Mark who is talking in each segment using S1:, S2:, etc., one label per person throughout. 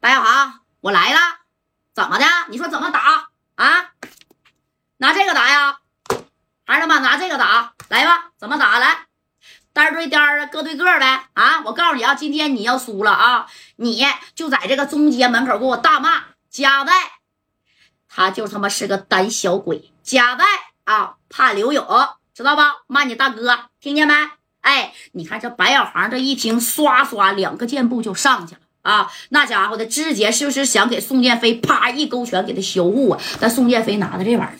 S1: 白小航，我来了，怎么的？你说怎么打啊？拿这个打呀？还是他妈拿这个打？来吧，怎么打？来，单对单的，个对个呗。啊，我告诉你啊，今天你要输了啊，你就在这个中街门口给我大骂贾外，他就他妈是个胆小鬼。贾外啊，怕刘勇，知道吧？骂你大哥，听见没？哎，你看这白小航这一听，唰唰两个箭步就上去了。啊，那家伙的直接是不是想给宋建飞啪一勾拳给他销户啊？但宋建飞拿的这玩意儿，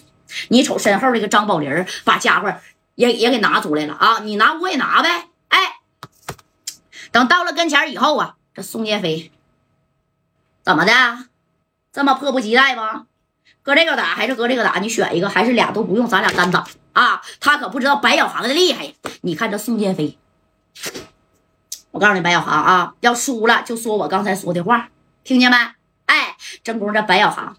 S1: 你瞅身后这个张宝林把家伙也也给拿出来了啊！你拿我也拿呗！哎，等到了跟前以后啊，这宋建飞怎么的这么迫不及待吗？搁这个打还是搁这个打？你选一个，还是俩都不用，咱俩单打啊！他可不知道白小航的厉害！你看这宋建飞。我告诉你，白小航啊，要输了就说我刚才说的话，听见没？哎，正宫这白小航，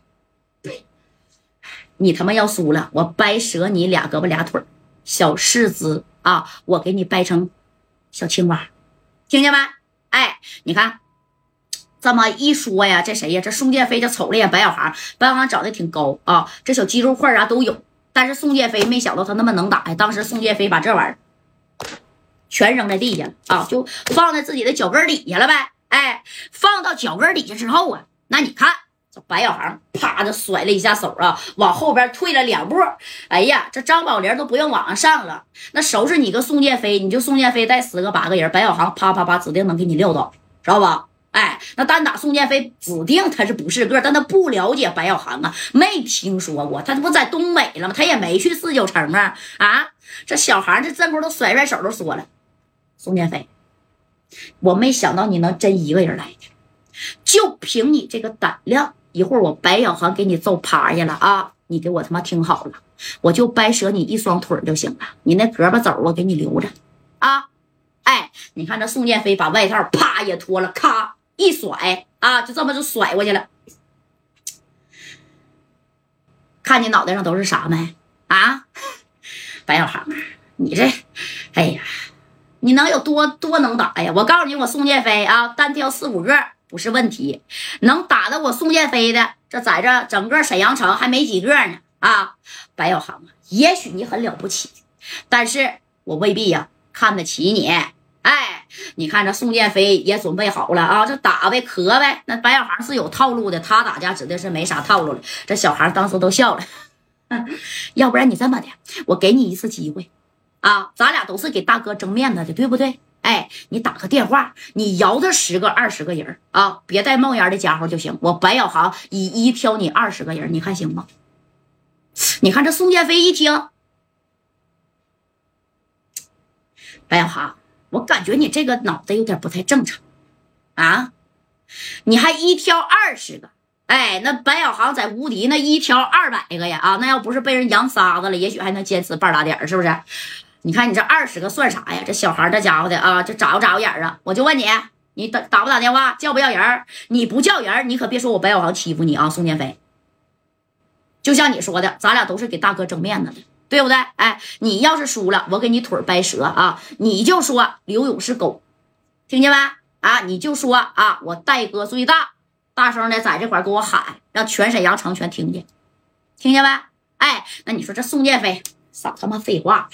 S1: 你他妈要输了，我掰折你俩胳膊俩腿小四肢啊，我给你掰成小青蛙，听见没？哎，你看这么一说呀，这谁呀？这宋建飞就瞅了眼白小航，白小航长得挺高啊，这小肌肉块啊都有，但是宋建飞没想到他那么能打呀。当时宋建飞把这玩意儿。全扔在地下了啊，就放在自己的脚跟底下了呗。哎，放到脚跟底下之后啊，那你看这白小航啪的甩了一下手啊，往后边退了两步。哎呀，这张宝林都不用往上上了，那收拾你个宋建飞，你就宋建飞带十个八个人，白小航啪啪啪指定能给你撂倒，知道吧？哎，那单打宋建飞指定他是不是个，但他不了解白小航啊，没听说过，他这不在东北了吗？他也没去四九城啊啊！这小航这这功都甩甩手都说了。宋建飞，我没想到你能真一个人来，就凭你这个胆量，一会儿我白小航给你揍趴下了啊！你给我他妈听好了，我就掰折你一双腿就行了，你那胳膊肘我给你留着啊！哎，你看这宋建飞把外套啪也脱了，咔一甩啊，就这么就甩过去了。看你脑袋上都是啥没啊？白小航，你这，你能有多多能打呀？我告诉你，我宋建飞啊，单挑四五个不是问题，能打的我宋建飞的，这在这整个沈阳城还没几个呢啊！白小航啊，也许你很了不起，但是我未必呀看得起你。哎，你看这宋建飞也准备好了啊，这打呗，磕呗。那白小航是有套路的，他打架指定是没啥套路了。这小孩当时都笑了，要不然你这么的，我给你一次机会。啊，咱俩都是给大哥争面子的，对不对？哎，你打个电话，你摇他十个、二十个人啊，别带冒烟的家伙就行。我白小航以一挑你二十个人，你看行吗？你看这宋建飞一听，白小航，我感觉你这个脑袋有点不太正常啊！你还一挑二十个，哎，那白小航在无敌那一挑二百个呀！啊，那要不是被人扬沙子了，也许还能坚持半拉点是不是？你看你这二十个算啥呀？这小孩这家伙的啊，这眨不眨巴眼啊？我就问你，你打打不打电话，叫不叫人？你不叫人，你可别说我白小航欺负你啊，宋建飞。就像你说的，咱俩都是给大哥争面子的，对不对？哎，你要是输了，我给你腿掰折啊！你就说刘勇是狗，听见没？啊，你就说啊，我戴哥最大，大声的在这块给我喊，让全沈阳城全听见，听见没？哎，那你说这宋建飞少他妈废话。